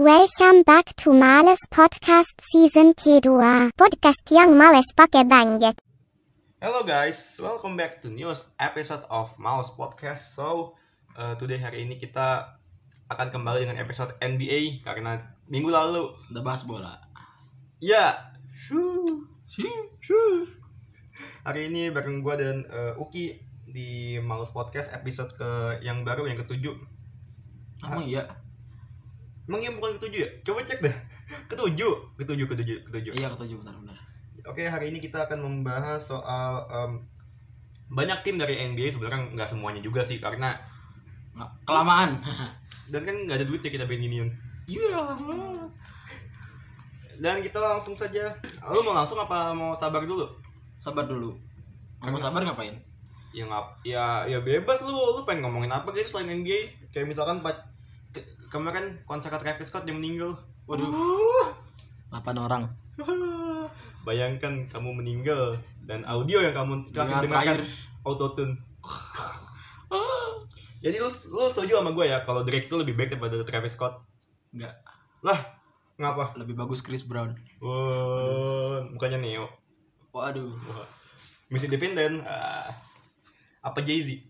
Welcome back to Males Podcast Season kedua. Podcast yang males pakai banget. Hello guys, welcome back to news episode of Mouse Podcast. So, uh, today hari ini kita akan kembali dengan episode NBA karena minggu lalu, Udah bahas bola. ya, shoo, shoo, shoo. Hari ini bareng gua dan uh, Uki di Mouse Podcast episode ke yang baru yang ketujuh. Emang iya? Emang yang bukan ketujuh ya? Coba cek deh. Ketujuh, ketujuh, ketujuh, ketujuh. Iya ketujuh benar-benar. Oke, hari ini kita akan membahas soal em, banyak tim dari NBA sebenarnya nggak semuanya juga sih karena kelamaan. dan kan nggak ada duit ya kita bikin ginian. Iya. Dan kita langsung saja. Lu mau langsung apa mau sabar dulu? Sabar dulu. Mau sabar ngapain? Ya ngap, ya ya bebas lu. Lu pengen ngomongin apa gitu selain NBA? Kayak misalkan kemarin konser Travis Scott yang meninggal. Waduh, 8 orang. Bayangkan kamu meninggal dan audio yang kamu Dengar dengarkan autotune. Jadi lu lu setuju sama gue ya kalau Drake itu lebih baik daripada Travis Scott? Enggak, Lah, ngapa? lebih bagus Chris Brown. Wah, bukannya Neo. Waduh. Wah. Miss Independent. Ah. apa Jay-Z?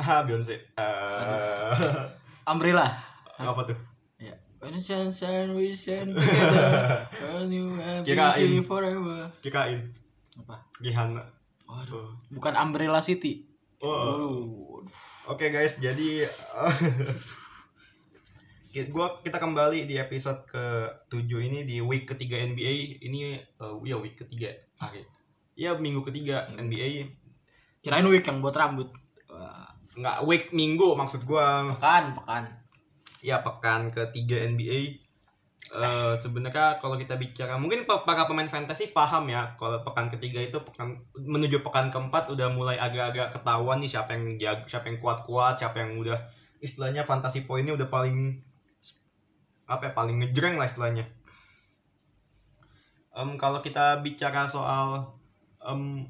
Ah, Beyonce. Ah. Umbrella. Apa tuh? Ya. When the sun shine, we shine together. When you have Kirain. forever. Kirain. Apa? Rihanna. Waduh. Bukan Umbrella City. Oh. Oke guys, jadi kita, gua kita kembali di episode ke-7 ini di week ketiga NBA. Ini eh, ya week ketiga hari. Ya minggu ketiga NBA. Kirain week yang buat rambut. Wah. Nggak week minggu maksud gua. Pekan, pekan. Ya pekan ketiga NBA. Eh sebenarnya kalau kita bicara mungkin pa- para pemain fantasy paham ya kalau pekan ketiga itu pekan menuju pekan keempat udah mulai agak-agak ketahuan nih siapa yang jago, siapa yang kuat-kuat, siapa yang udah istilahnya fantasi poinnya udah paling apa ya paling ngejreng lah istilahnya. Em, kalau kita bicara soal em,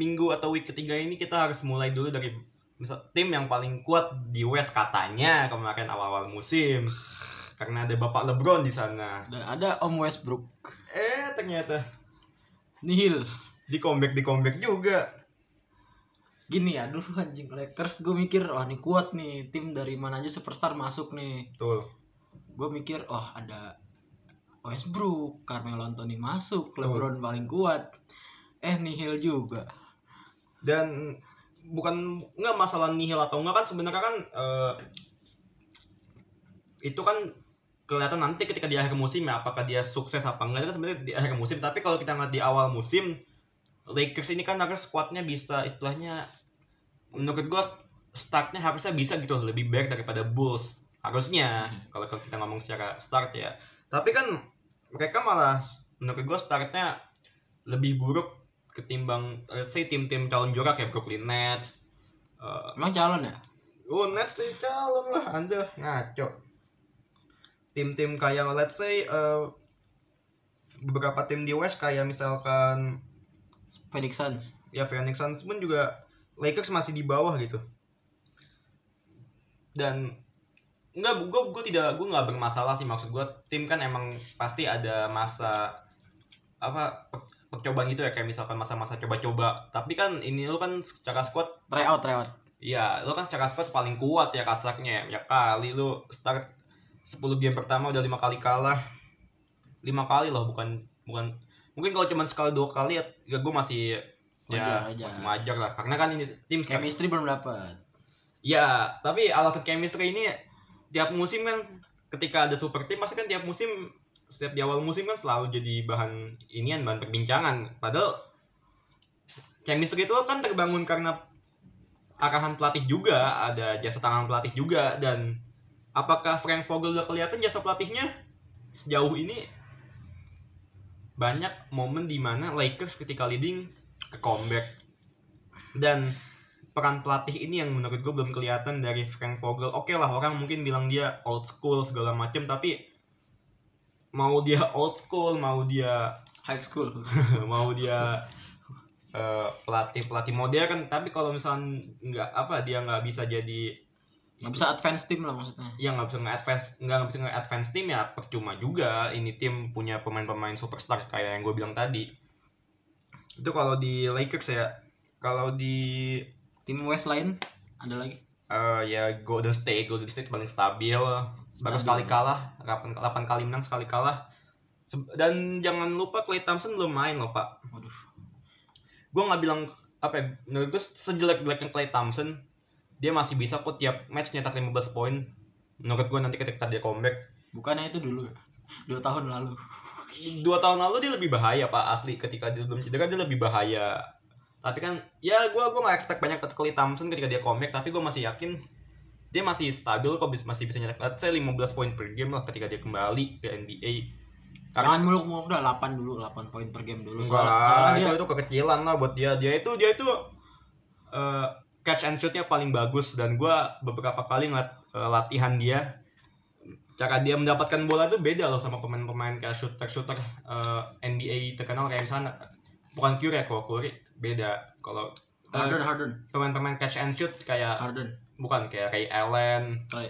minggu atau week ketiga ini kita harus mulai dulu dari misal tim yang paling kuat di West katanya kemarin awal-awal musim karena ada Bapak LeBron di sana. Dan ada Om Westbrook. Eh ternyata Nihil. di comeback di comeback juga. Gini ya, dulu anjing Lakers gue mikir, wah ini kuat nih, tim dari mana aja superstar masuk nih. Betul. Gue mikir, oh ada Westbrook, Carmelo Anthony masuk, Betul. LeBron paling kuat. Eh nihil juga. Dan bukan nggak masalah nihil atau enggak kan sebenarnya kan eh, itu kan kelihatan nanti ketika di akhir musim ya apakah dia sukses apa enggak itu kan sebenarnya di akhir musim. Tapi kalau kita ngeliat di awal musim Lakers ini kan harus squadnya bisa istilahnya menurut gua startnya harusnya bisa gitu lebih baik daripada Bulls. Harusnya kalau kalau kita ngomong secara start ya. Tapi kan mereka malah menurut gua startnya lebih buruk ketimbang let's say tim-tim calon juara kayak Brooklyn Nets eh, Emang calon ya? Oh, Nets sih calon lah, Anda ngaco. Tim-tim kayak let's say eh, beberapa tim di West kayak misalkan Phoenix Suns. ya Phoenix Suns pun juga Lakers masih di bawah gitu. Dan enggak gue gue tidak gue nggak bermasalah sih maksud gue tim kan emang pasti ada masa apa percobaan gitu ya kayak misalkan masa-masa coba-coba tapi kan ini lu kan secara squad Try out, try out. Iya, lo kan secara squad paling kuat ya kasarnya. Ya kali lu start 10 game pertama udah lima kali kalah. lima kali loh, bukan bukan mungkin kalau cuma sekali dua kali ya, ya gue masih ya Wajar, wajar. masih wajar lah. Karena kan ini tim Chemistry belum dapat. Ya, tapi alasan chemistry ini tiap musim kan ketika ada super team pasti kan tiap musim setiap di awal musim kan selalu jadi bahan inian bahan perbincangan. Padahal chemistry itu kan terbangun karena arahan pelatih juga, ada jasa tangan pelatih juga dan apakah Frank Vogel udah kelihatan jasa pelatihnya sejauh ini banyak momen di mana Lakers ketika leading ke comeback dan peran pelatih ini yang menurut gue belum kelihatan dari Frank Vogel. Oke lah orang mungkin bilang dia old school segala macem tapi mau dia old school mau dia High school. mau dia pelatih pelatih modern tapi kalau misalnya nggak apa dia nggak bisa jadi nggak bisa advance tim lah maksudnya. Yang nggak bisa nge-advance nggak bisa nge-advance tim ya percuma juga. Ini tim punya pemain-pemain superstar kayak yang gue bilang tadi. Itu kalau di Lakers ya kalau di tim West lain ada lagi? Eh, ya Golden State Golden State paling stabil baru sekali kalah 8, 8 kali menang sekali kalah. Dan jangan lupa Klay Thompson belum main loh pak. Waduh. Gue nggak bilang apa ya, menurut gue sejelek-jeleknya Klay Thompson dia masih bisa kok tiap match nyetak 15 poin. Menurut gue nanti ketika dia comeback. Bukannya itu dulu ya? dua tahun lalu. Dua tahun lalu dia lebih bahaya pak asli. Ketika dia belum cedera dia lebih bahaya. Tapi kan ya gue gue nggak expect banyak ke Klay Thompson ketika dia comeback tapi gue masih yakin dia masih stabil kok bis- masih bisa nyetak let's say 15 poin per game lah ketika dia kembali ke NBA jangan muluk-muluk dah 8 dulu 8 poin per game dulu. Enggak soalnya, lah dia. itu kekecilan lah buat dia. Dia itu dia itu eh, catch and shootnya paling bagus. Dan gue beberapa kali ngeliat eh, latihan dia. Cara dia mendapatkan bola itu beda loh sama pemain-pemain kayak shooter shooter eh, NBA terkenal kayak misalnya bukan Curry ya kalau Curry beda. Kalau Harden Harden. pemain-pemain catch and shoot kayak Harden bukan kayak Ray Allen Trae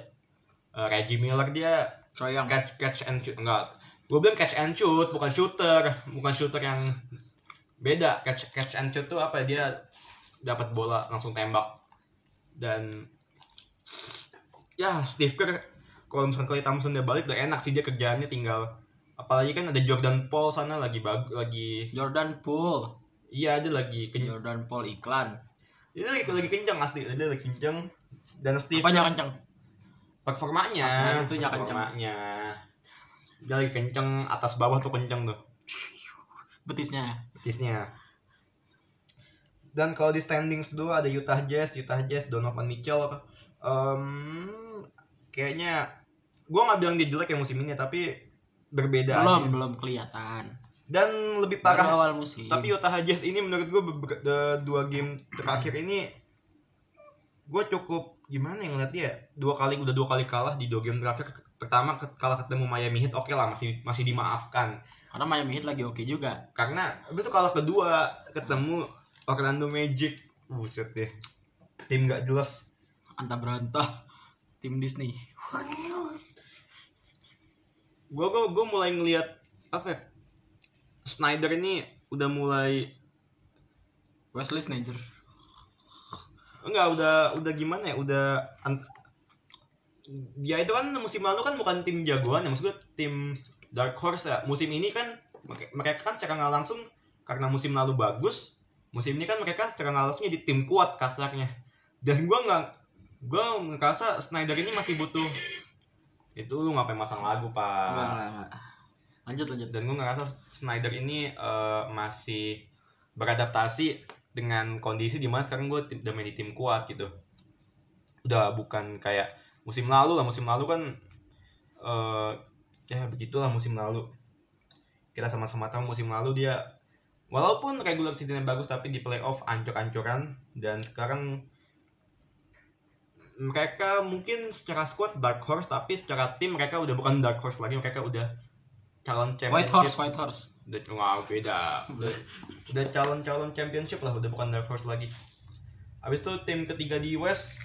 eh, Reggie Miller dia Young catch catch and shoot enggak. Gue bilang catch and shoot bukan shooter. Bukan shooter yang beda. Catch catch and shoot tuh apa dia dapat bola langsung tembak. Dan ya Steve Kerr kalau misalkan Klay Thompson dia balik udah enak sih dia kerjaannya tinggal apalagi kan ada Jordan Paul sana lagi bag lagi Jordan Poole. Iya dia lagi ken- Jordan Paul iklan. Dia lagi, lagi kencang asli. Dia lagi kencang dan Steve apanya kenceng? Performanya. Apanya itunya kencang? performanya. Dia kenceng atas bawah tuh kenceng tuh. Betisnya. Betisnya. Dan kalau di standings dua ada Utah Jazz Utah Jazz Donovan Mitchell Em, kayaknya gua nggak bilang dia jelek ya musim ini tapi berbeda belum aja. belum kelihatan. Dan lebih baru parah awal musim. tapi Utah Jazz ini menurut gue dua game terakhir ini gue cukup gimana yang ngeliat dia? Dua kali udah dua kali kalah di dua game terakhir. Pertama kalah ketemu Miami Heat oke lah masih masih dimaafkan. Karena Miami Heat lagi oke juga. Karena besok kalah kedua ketemu Orlando Magic. Buset deh. Tim gak jelas. Anta berantah tim Disney. Gue gue gue mulai ngelihat apa ya, Snyder ini udah mulai Wesley Sneijder enggak udah udah gimana ya udah dia itu kan musim lalu kan bukan tim jagoan ya maksud gue tim dark horse ya. Musim ini kan mereka- kan secara nggak langsung karena musim lalu bagus musim ini kan mereka secara nggak langsung jadi tim kuat kasarnya. Dan gue nggak gue ngerasa Snyder ini masih butuh itu lu ngapain masang lagu pak? Enggak, enggak, enggak. lanjut lanjut. Dan gue ngerasa Snyder ini eh, masih beradaptasi dengan kondisi di mana sekarang gue tim, udah main di tim kuat gitu. Udah bukan kayak musim lalu lah musim lalu kan eh ya begitulah musim lalu. Kita sama-sama tahu musim lalu dia walaupun regular seasonnya bagus tapi di playoff ancur-ancuran dan sekarang mereka mungkin secara squad dark horse tapi secara tim mereka udah bukan dark horse lagi mereka udah calon White championship. Horse White Horse udah wah, beda. Udah, udah calon-calon championship lah udah bukan dark horse lagi. Habis itu tim ketiga di West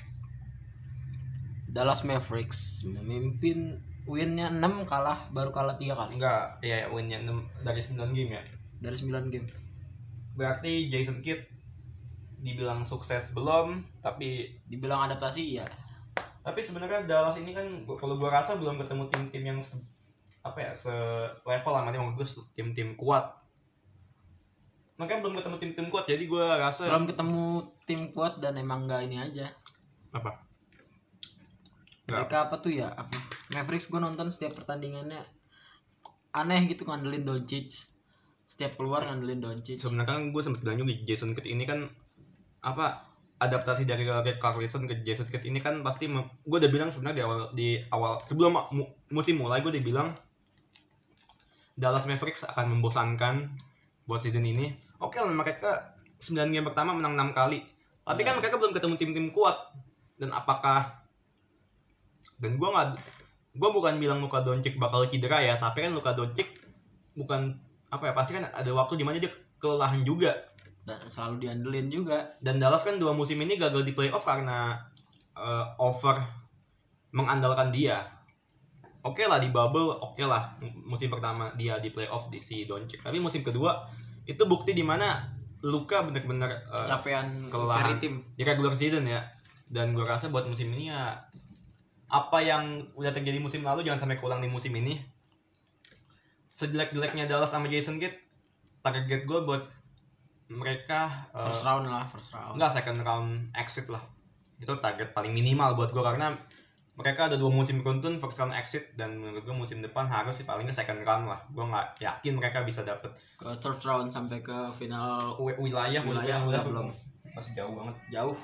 Dallas Mavericks. Memimpin winnya 6 kalah baru kalah 3 kali. Enggak ya winnya 6 dari 9 game ya. Dari 9 game. Berarti Jason Kidd dibilang sukses belum tapi dibilang adaptasi ya tapi sebenarnya Dallas ini kan kalau gua rasa belum ketemu tim-tim yang se- apa ya se level lah nanti maksud gue tim-tim kuat. Makanya belum ketemu tim-tim kuat jadi gua rasa belum ketemu tim kuat dan emang nggak ini aja. Apa? Mereka apa tuh ya? Apa? Mavericks gue nonton setiap pertandingannya. Aneh gitu ngandelin Doncic. Setiap keluar ngandelin Doncic. Sebenarnya kan gue sempet bilang juga Jason Kidd ini kan apa adaptasi dari Red Carlson ke Jason Kidd ini kan pasti gue udah bilang sebenarnya di awal di awal sebelum mu- musim mulai gue udah bilang Dallas Mavericks akan membosankan buat season ini. Oke lah mereka 9 game pertama menang 6 kali. Tapi kan Ya. mereka belum ketemu tim-tim kuat. Dan apakah dan gue nggak gue bukan bilang Luka Doncic bakal cedera ya tapi kan Luka Doncic bukan apa ya pasti kan ada waktu di mana dia kelelahan juga. Dan selalu diandelin juga. Dan Dallas kan dua musim ini gagal di playoff karena eh, over mengandalkan dia. Oke lah di bubble, oke lah musim pertama dia di playoff di si Doncic. Tapi musim kedua itu bukti di mana Luka benar-benar eh, Capaian kelelahan carry tim. di regular season ya. Dan gue rasa buat musim ini ya apa yang udah terjadi musim lalu jangan sampai keulang di musim ini. Sejelek-jeleknya Dallas sama Jason Kidd, target gue buat mereka eh, First round lah, first round. enggak second round exit lah. Itu target paling minimal buat gue karena mereka ada dua musim beruntun first round exit dan menurut gue musim depan harus sih palingnya second round lah. Gue nggak yakin mereka bisa dapet Ke third round sampai ke final wi- wilayah Wilayah udah belum. masih jauh banget. jauh.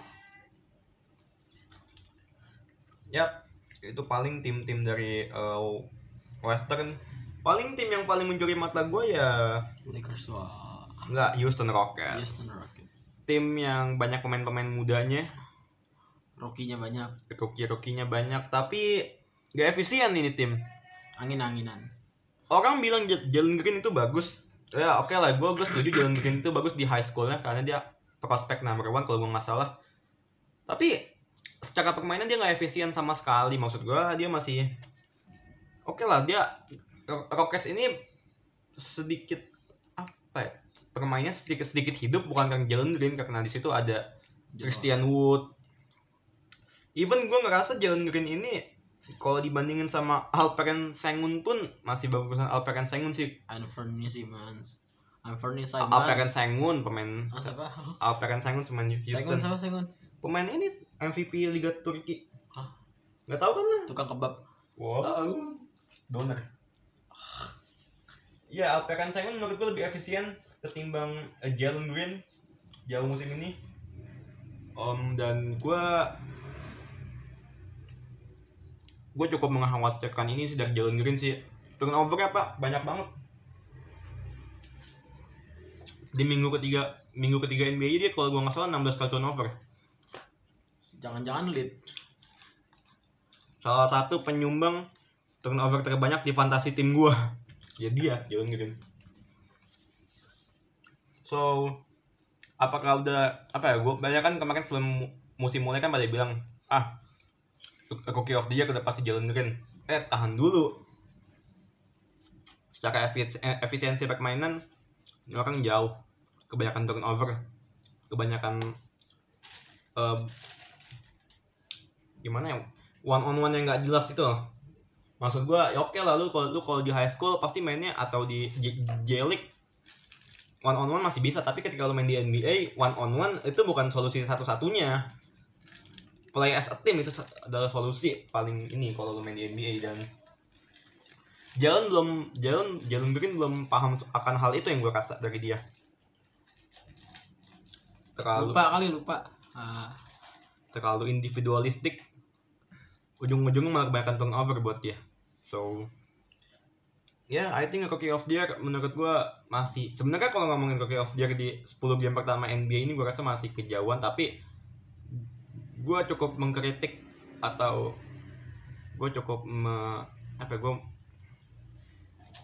Yap, itu paling tim-tim dari uh, Western. Paling tim yang paling mencuri mata gue ya Lakers wah. nggak Houston Rockets. Houston Rockets. Tim yang banyak pemain-pemain mudanya, Rokinya banyak, rookie-rookie-nya banyak, tapi gak efisien ini tim. angin-anginan. Orang bilang Jalen Green itu bagus. Ya oke lah, gue gue setuju Jalen Green itu bagus di high schoolnya karena dia prospek number one kalau gue nggak salah. Tapi secara permainan dia nggak efisien sama sekali. Maksud gue dia masih oke lah dia Ro- Rockets ini sedikit apa ya permainannya sedikit sedikit hidup bukan karena Jalen Green karena di situ ada Christian Wood. Even gue ngerasa Jalen Green ini kalau dibandingin sama Alperen Sengun pun masih bagusan Alperen Sengun sih. Anthony Simmons. Anthony Simons. Alperen Sengun pemain Ah, siapa? Alperen Sengun pemain Sengun Houston. siapa Sengun? Pemain ini MVP Liga Turki. Hah? Gak tau kan lah. Tukang kebab. Wow. Donor. Ya, Alperen Sengun menurut gue lebih efisien ketimbang eh, Jalen Green jauh musim ini. Om dan gue gue cukup mengkhawatirkan ini sih dari Jalen Green sih. Turnovernya pak banyak banget. Di minggu ketiga minggu ketiga NBA dia kalau gue nggak salah 16 kali turnover. Jangan-jangan lead. salah satu penyumbang turnover terbanyak di fantasi tim gua ya dia Jalen Green so apakah udah apa ya gua banyak kan kemarin sebelum mu- musim mulai kan pada bilang ah rookie of the year udah pasti Jalen Green eh tahan dulu. Secara efis- efisiensi permainan ini orang jauh. Kebanyakan turnover kebanyakan eh, gimana ya one on one yang nggak jelas itu. Loh. maksud gua ya oke lah lu kalau lu kalau di high school pasti mainnya atau di J, J League one on one masih bisa. Tapi ketika lu main di NBA one on one itu bukan solusi satu-satunya play as a team itu adalah solusi paling ini kalau lu main di NBA dan Jalen belum Jalen Jalen Green belum paham akan hal itu yang gue rasa dari dia. Terlalu Lupa kali lupa. Ah, terlalu individualistik. Ujung-ujungnya malah kebanyakan turnover buat dia. So ya I think rookie of the year menurut gua masih sebenarnya kalau ngomongin rookie of the year di 10 game pertama NBA ini gua rasa masih kejauhan tapi gua cukup mengkritik atau gua cukup me, apa ya, gua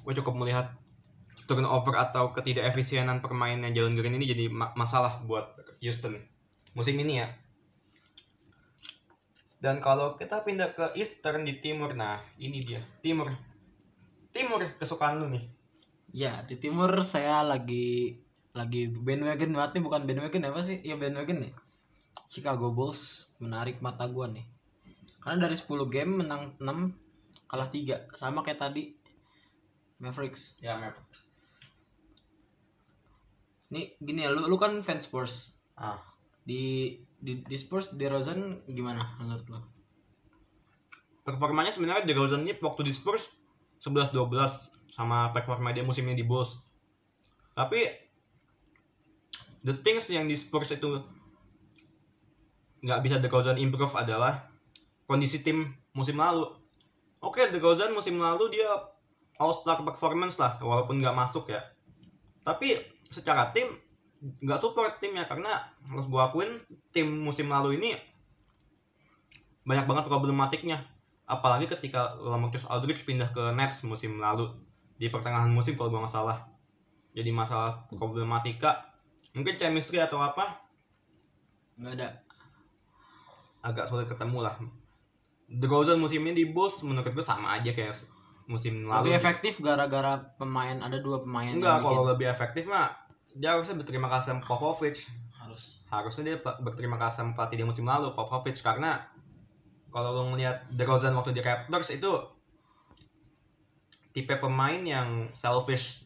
gua cukup melihat turnover atau ketidakefisienan permainan Jalen Green ini jadi ma- masalah buat Houston musim ini ya dan kalau kita pindah ke Eastern di timur, nah ini dia timur. Timur kesukaan lu nih. ya di timur saya lagi lagi bandwagon berarti bukan bandwagon apa sih? Ya bandwagon nih. Chicago Bulls menarik mata gua nih. Karena dari 10 game menang 6 kalah 3 sama kayak tadi Mavericks. Ya Mavericks. Nih gini ya, lu, lu kan fans Spurs. Ah, Di di, di Spurs DeRozan gimana menurut lu? performanya sebenarnya DeRozan ini waktu di Spurs 11-12 sama performa dia musim ini di Bulls. Tapi the things yang di Spurs itu nggak bisa DeRozan improve adalah kondisi tim musim lalu. Oke, DeRozan musim lalu dia all star performance lah, walaupun nggak masuk ya. Tapi secara tim nggak support timnya karena harus gua akuin tim musim lalu ini banyak banget problematiknya. Apalagi ketika Lamarcus Aldridge pindah ke Nets musim lalu di pertengahan musim kalau gua nggak salah. Jadi masalah problematika mungkin chemistry atau apa Nggak ada. Agak sulit ketemu lah. DeRozan musim ini di Bulls menurut gue sama aja kayak musim lalu. Lebih efektif gara-gara pemain ada dua pemain. Enggak, yang kalau bikin. lebih efektif mah dia harusnya berterima kasih sama Popovich. harus Harusnya dia berterima kasih sama pelatih dia musim lalu Popovich karena kalau lo ngelihat DeRozan waktu di Raptors itu tipe pemain yang selfish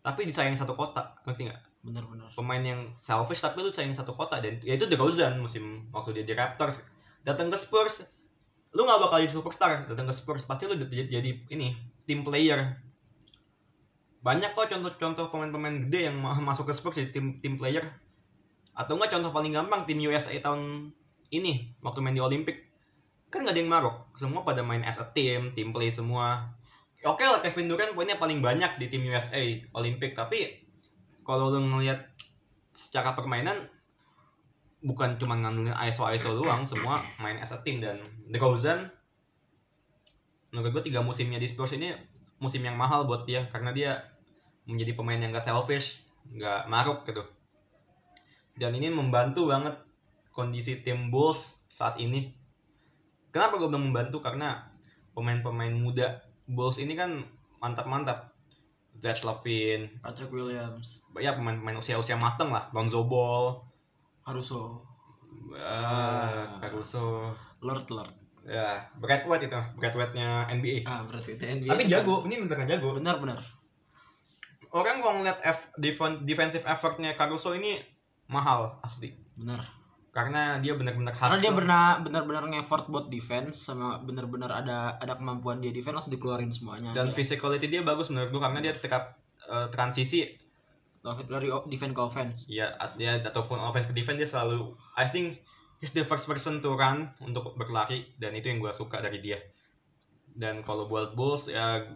tapi disayang satu kota, ngerti nggak? bener-bener. Pemain yang selfish tapi lu sayang satu kota dan ya itu DeRozan musim waktu dia di Raptors datang ke Spurs lu nggak bakal jadi superstar. Datang ke Spurs pasti lu jadi, jadi ini team player. Banyak kok contoh-contoh pemain-pemain gede yang ma- masuk ke Spurs jadi tim team player. Atau enggak contoh paling gampang tim USA tahun ini waktu main di Olympic. Kan nggak ada yang maruk semua pada main as a team team play semua. Oke lah Kevin Durant poinnya paling banyak di tim USA Olympic. Tapi kalau lu ngelihat secara permainan bukan cuma ngandelin ISO ISO doang semua main as a team dan DeRozan menurut gue tiga musimnya di Spurs ini musim yang mahal buat dia karena dia menjadi pemain yang gak selfish gak maruk gitu. Dan ini membantu banget kondisi tim Bulls saat ini. Kenapa gue bilang membantu? Karena pemain-pemain muda Bulls ini kan mantap-mantap. Zach Lavine Patrick Williams, ya pemain-pemain usia-usia mateng lah. Lonzo Ball Caruso, ah, Caruso Lord Lord. ya Brad White itu Brad White-nya NBA Ah, berarti itu NBA. tapi jago kan- ini beneran jago Benar-benar. orang kalau ngeliat F, defen- defensive effortnya Caruso ini mahal asli Benar. karena dia benar-benar Karena dia benar benar-benar buat defense sama benar-benar ada ada kemampuan dia defense langsung dikeluarin semuanya. dan Dia- physicality dia bagus menurut gua karena dia tetap eh, transisi dari defense ke offense. ya at- dia ataupun offense ke defense dia selalu I think he's the first person to run untuk berlari dan itu yang gua suka dari dia. Dan kalau buat Bulls ya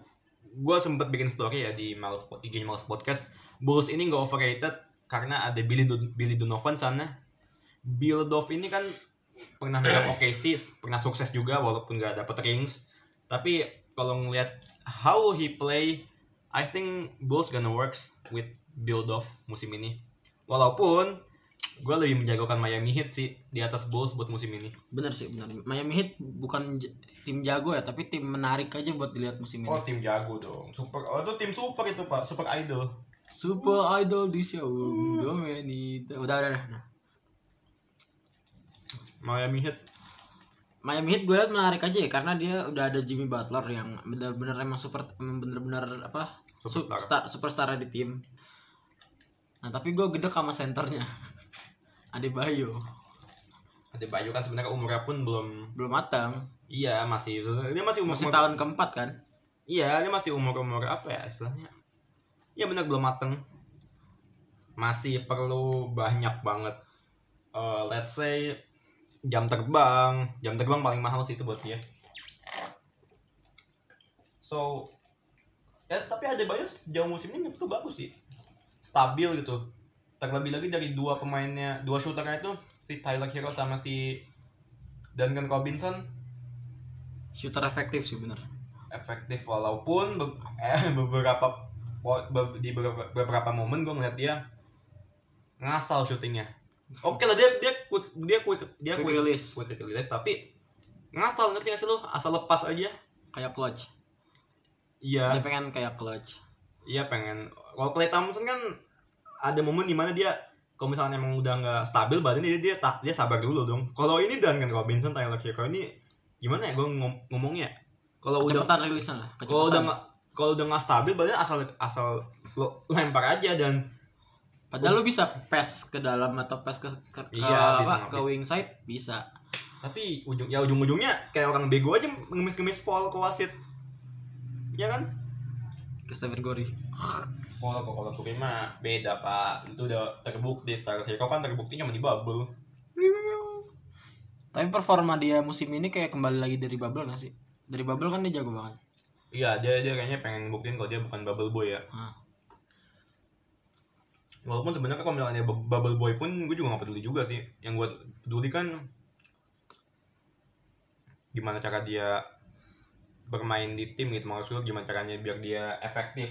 gua sempet bikin story ya di Miles di Game Podcast. Bulls ini nggak overrated karena ada Billy Don- Billy Donovan sana. Bill Dove ini kan pernah megang OKC pernah sukses juga walaupun nggak dapet rings. Tapi kalau ngeliat how he play I think Bulls gonna works with Bill Dove musim ini walaupun gue lebih menjagokan Miami Heat sih di atas Bulls buat musim ini Bener sih, benar. Miami Heat bukan j- tim jago ya, tapi tim menarik aja buat dilihat musim ini. tim jago dong super oh itu tim super itu pak super idol Super Idol di show Domenito. Udah, udah, udah. Miami Heat Miami Heat gue liat menarik aja ya karena dia udah ada Jimmy Butler yang benar-benar emang super bener-bener apa su- Superstar. star, superstar di tim. Nah tapi gue gede sama senternya. Adebayo ada Bayu kan sebenarnya umurnya pun belum belum matang iya masih dia masih umur masih tahun keempat kan Iya, dia masih umur-umur apa ya istilahnya? Iya benar belum mateng. Masih perlu banyak banget. eh, let's say jam terbang, jam terbang paling mahal sih itu buat dia. So, ya tapi ada banyak jauh musim ini gue bagus sih. Stabil gitu. Terlebih lagi dari dua pemainnya, dua shooternya itu si Tyler Hero sama si Duncan Robinson shooter efektif sih bener efektif walaupun be- eh, beberapa di beberapa, beberapa momen gue ngeliat dia ngasal syutingnya oke lah dia dia quick dia quick dia Quick release. quick release tapi ngasal ngerti gak sih lu asal lepas aja kayak clutch iya. Dia pengen kayak clutch. Iya pengen. Kalau Clay Thompson kan ada momen di mana dia kalau misalnya emang udah nggak stabil badannya dia dia, tak dia sabar dulu dong. Kalau ini dan kan Robinson Tyler Hero ini gimana ya gue ngom- ngomongnya? Kalau udah kalau udah nggak kalau udah nggak stabil badan asal asal lo lempar aja dan padahal lu bisa pass ke dalam atau pass ke ke, ke Iya, bisa, apa ke bisa. wing side bisa. Tapi ujung ya ujung ujungnya kayak orang bego aja ngemis ngemis foul ke wasit ya kan? Ke Stephen Curry kalau kalau Curry mah beda pak. Itu udah terbukti Tyler Hero kan terbukti cuma di bubble. Tapi performa dia musim ini kayak kembali lagi dari bubble gak sih? Dari bubble kan dia jago banget. Iya dia dia kayaknya pengen buktiin kalau dia bukan bubble boy ya. Hah. walaupun sebenarnya kalau misalnya bu- bubble boy pun gue juga gak peduli juga sih. Yang gue peduli kan gimana cara dia bermain di tim gitu maksud gue gimana caranya biar dia efektif?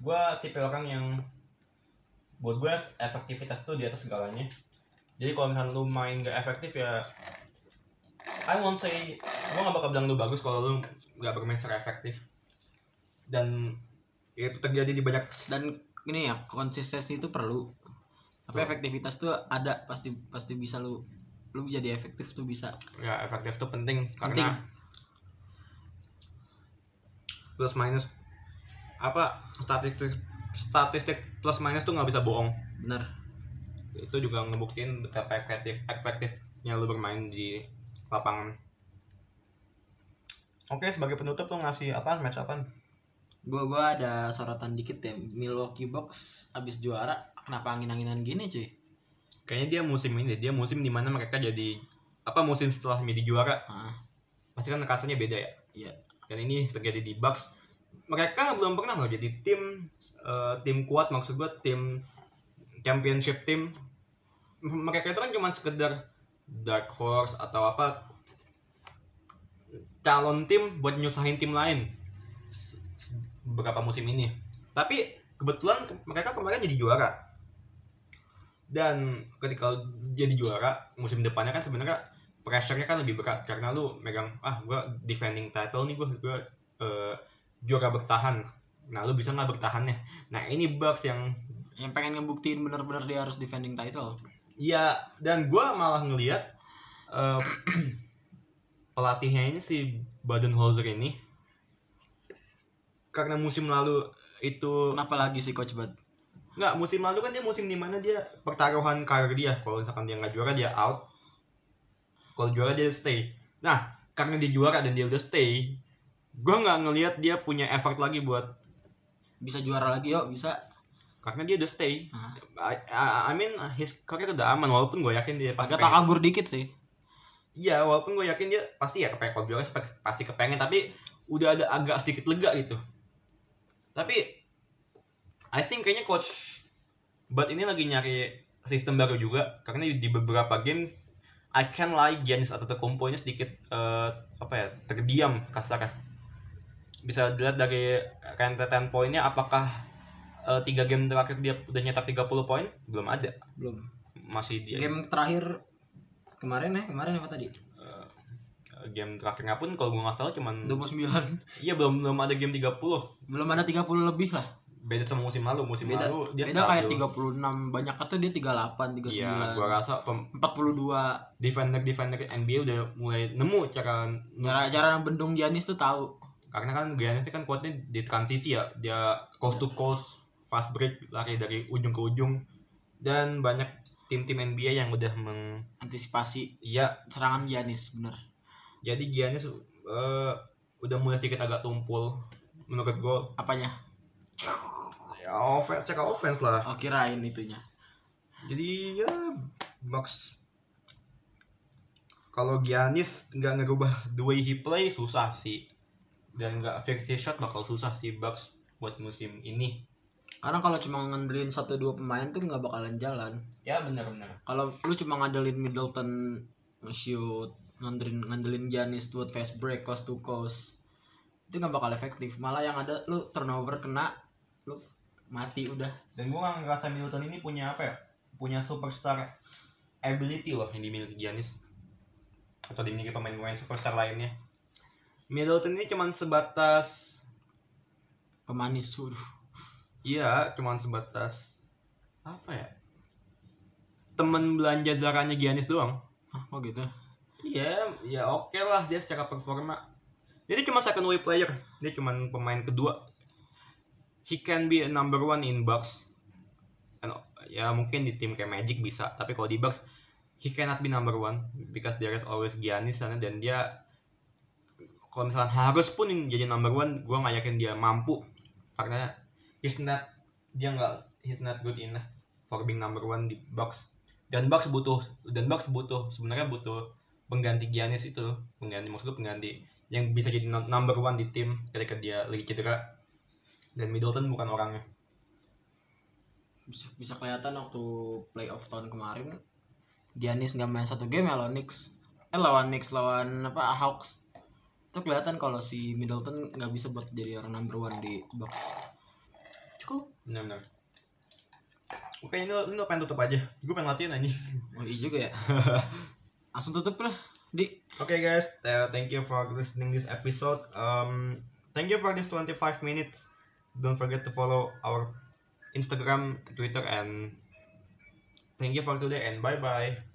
Gue tipe orang yang buat gue efektivitas tuh di atas segalanya. Jadi kalau misalnya lu main gak efektif ya I won't say gue gak bakal bilang lu bagus kalau lu gak bermain secara efektif. Dan itu terjadi di banyak dan ini ya konsistensi itu perlu. Tapi efektivitas tuh ada pasti pasti bisa lu lu jadi efektif tuh bisa. Ya efektif itu penting Penting. karena plus minus. Apa statistik statistik plus minus tuh nggak bisa bohong. Bener itu juga ngebuktiin betapa efektif efektifnya lu bermain di lapangan. Oke sebagai penutup tuh ngasih apa match apa gua gua ada sorotan dikit ya. Milwaukee Bucks abis juara kenapa angin-anginan gini cuy? Kayaknya dia musim ini dia musim di mana mereka jadi apa musim setelah menjadi juara. Ah pasti kan rasanya beda ya? Iya dan ini terjadi di Bucks. Mereka belum pernah loh jadi tim eh, tim kuat maksud gue tim championship tim mereka itu kan cuma sekedar dark horse atau apa calon tim buat nyusahin tim lain beberapa musim ini. Tapi kebetulan ke- mereka kemarin jadi juara. Dan ketika jadi juara musim depannya kan sebenarnya pressure-nya kan lebih berat karena lu megang ah gua defending title nih gua gua eh, juara bertahan. Nah lu bisa nggak bertahannya? Nah ini Bucks yang yang pengen ngebuktiin bener-bener dia harus defending title. Ya dan gua malah ngelihat eh, pelatihnya ini si Badenholzer ini karena musim lalu itu kenapa lagi sih coach Bud? Nggak musim lalu kan dia musim di mana dia pertaruhan karir dia. Kalau misalkan dia nggak juara dia out kalau juara dia stay. Nah karena dia juara dan dia udah stay gue nggak ngelihat dia punya effort lagi buat bisa juara lagi yuk bisa. Karena dia udah stay. Nah, I, I- I mean his career udah aman walaupun gue yakin dia pasti agak tak kabur dikit sih. Iya, walaupun gue yakin dia pasti ya kepengen kalau juara pasti kepengen, tapi udah ada agak sedikit lega gitu. Tapi I think kayaknya coach Bud ini lagi nyari sistem baru juga karena di beberapa game I can lie Giannis atau Antetokounmpo ini sedikit eh, apa ya terdiam kasarnya. Bisa dilihat dari rentetan poinnya apakah eh, tiga game terakhir dia udah nyetak 30 poin? Belum ada. belum Masih di game terakhir kemarin ya kemarin apa tadi eh, game terakhirnya pun kalau gue nggak salah cuman 29 iya belum belum ada game 30 belum ada 30 lebih lah beda sama musim lalu musim beda lalu dia beda. kayak stabil. 36 banyak tuh dia 38 39 iya gua rasa pem- 42 defender defender NBA udah mulai nemu cara cara cara bendung Giannis tuh tahu. Karena kan Giannis kan kuatnya di transisi ya. Dia coast to coast fast break lari dari ujung ke ujung. Dan banyak tim-tim NBA yang udah meng antisipasi iya. serangan Giannis bener. Jadi Giannis eh, udah mulai sedikit agak tumpul. Menurut gue apanya ya offense secara offense lah. Oh kirain itunya. Jadi ya Bucks. Kalau Giannis nggak ngerubah the way he play susah sih. Dan nggak fix his shot bakal susah sih Bucks buat musim ini. Karena kalau cuma ngandelin satu dua pemain tuh nggak bakalan jalan. Ya benar-benar kalau lu cuma ngandelin Middleton nge-shoot ngandelin ngandelin Giannis buat fast break coast to coast itu nggak bakal efektif. Malah yang ada lu turnover kena mati udah. Dan gue nggak ngerasa Middleton ini punya apa ya? Punya superstar ability loh yang dimiliki Giannis. Atau dimiliki pemain-pemain superstar lainnya. Middleton ini cuman sebatas pemanis suruh iya cuman sebatas apa ya? Temen belanja zaranya Giannis doang. Hah, oh gitu? Iya, ya oke lah dia secara performa. Jadi cuma second way player, dia cuma pemain kedua. He can be a number one in. And, ya mungkin di tim kayak Magic bisa, tapi kalau di Bucks he cannot be number one because there is always Giannis sana dan dia kalau misalnya harus pun jadi number one, gue nggak yakin dia mampu. Karena he's not dia nggak he's not good enough for being number one di Bucks dan Bucks butuh dan Bucks butuh sebenarnya butuh pengganti Giannis itu pengganti maksud gue pengganti yang bisa jadi number one di tim ketika dia lagi cedera dan Middleton bukan orangnya. Bisa, bisa kelihatan waktu playoff tahun kemarin Giannis nggak main satu game ya lawan Knicks. Eh lawan Knicks lawan apa Hawks. Itu kelihatan kalau si Middleton nggak bisa buat jadi orang number one di box. Cukup? Benar-benar. Oke ini lo, ini lo pengen tutup aja. Gue pengen latihan aja oh iya juga ya. Langsung tutup lah Di. Okay, guys. Uh, thank you for listening this episode. Um, thank you for this 25 minutes. Don't forget to follow our Instagram, Twitter, and thank you for today. And bye bye.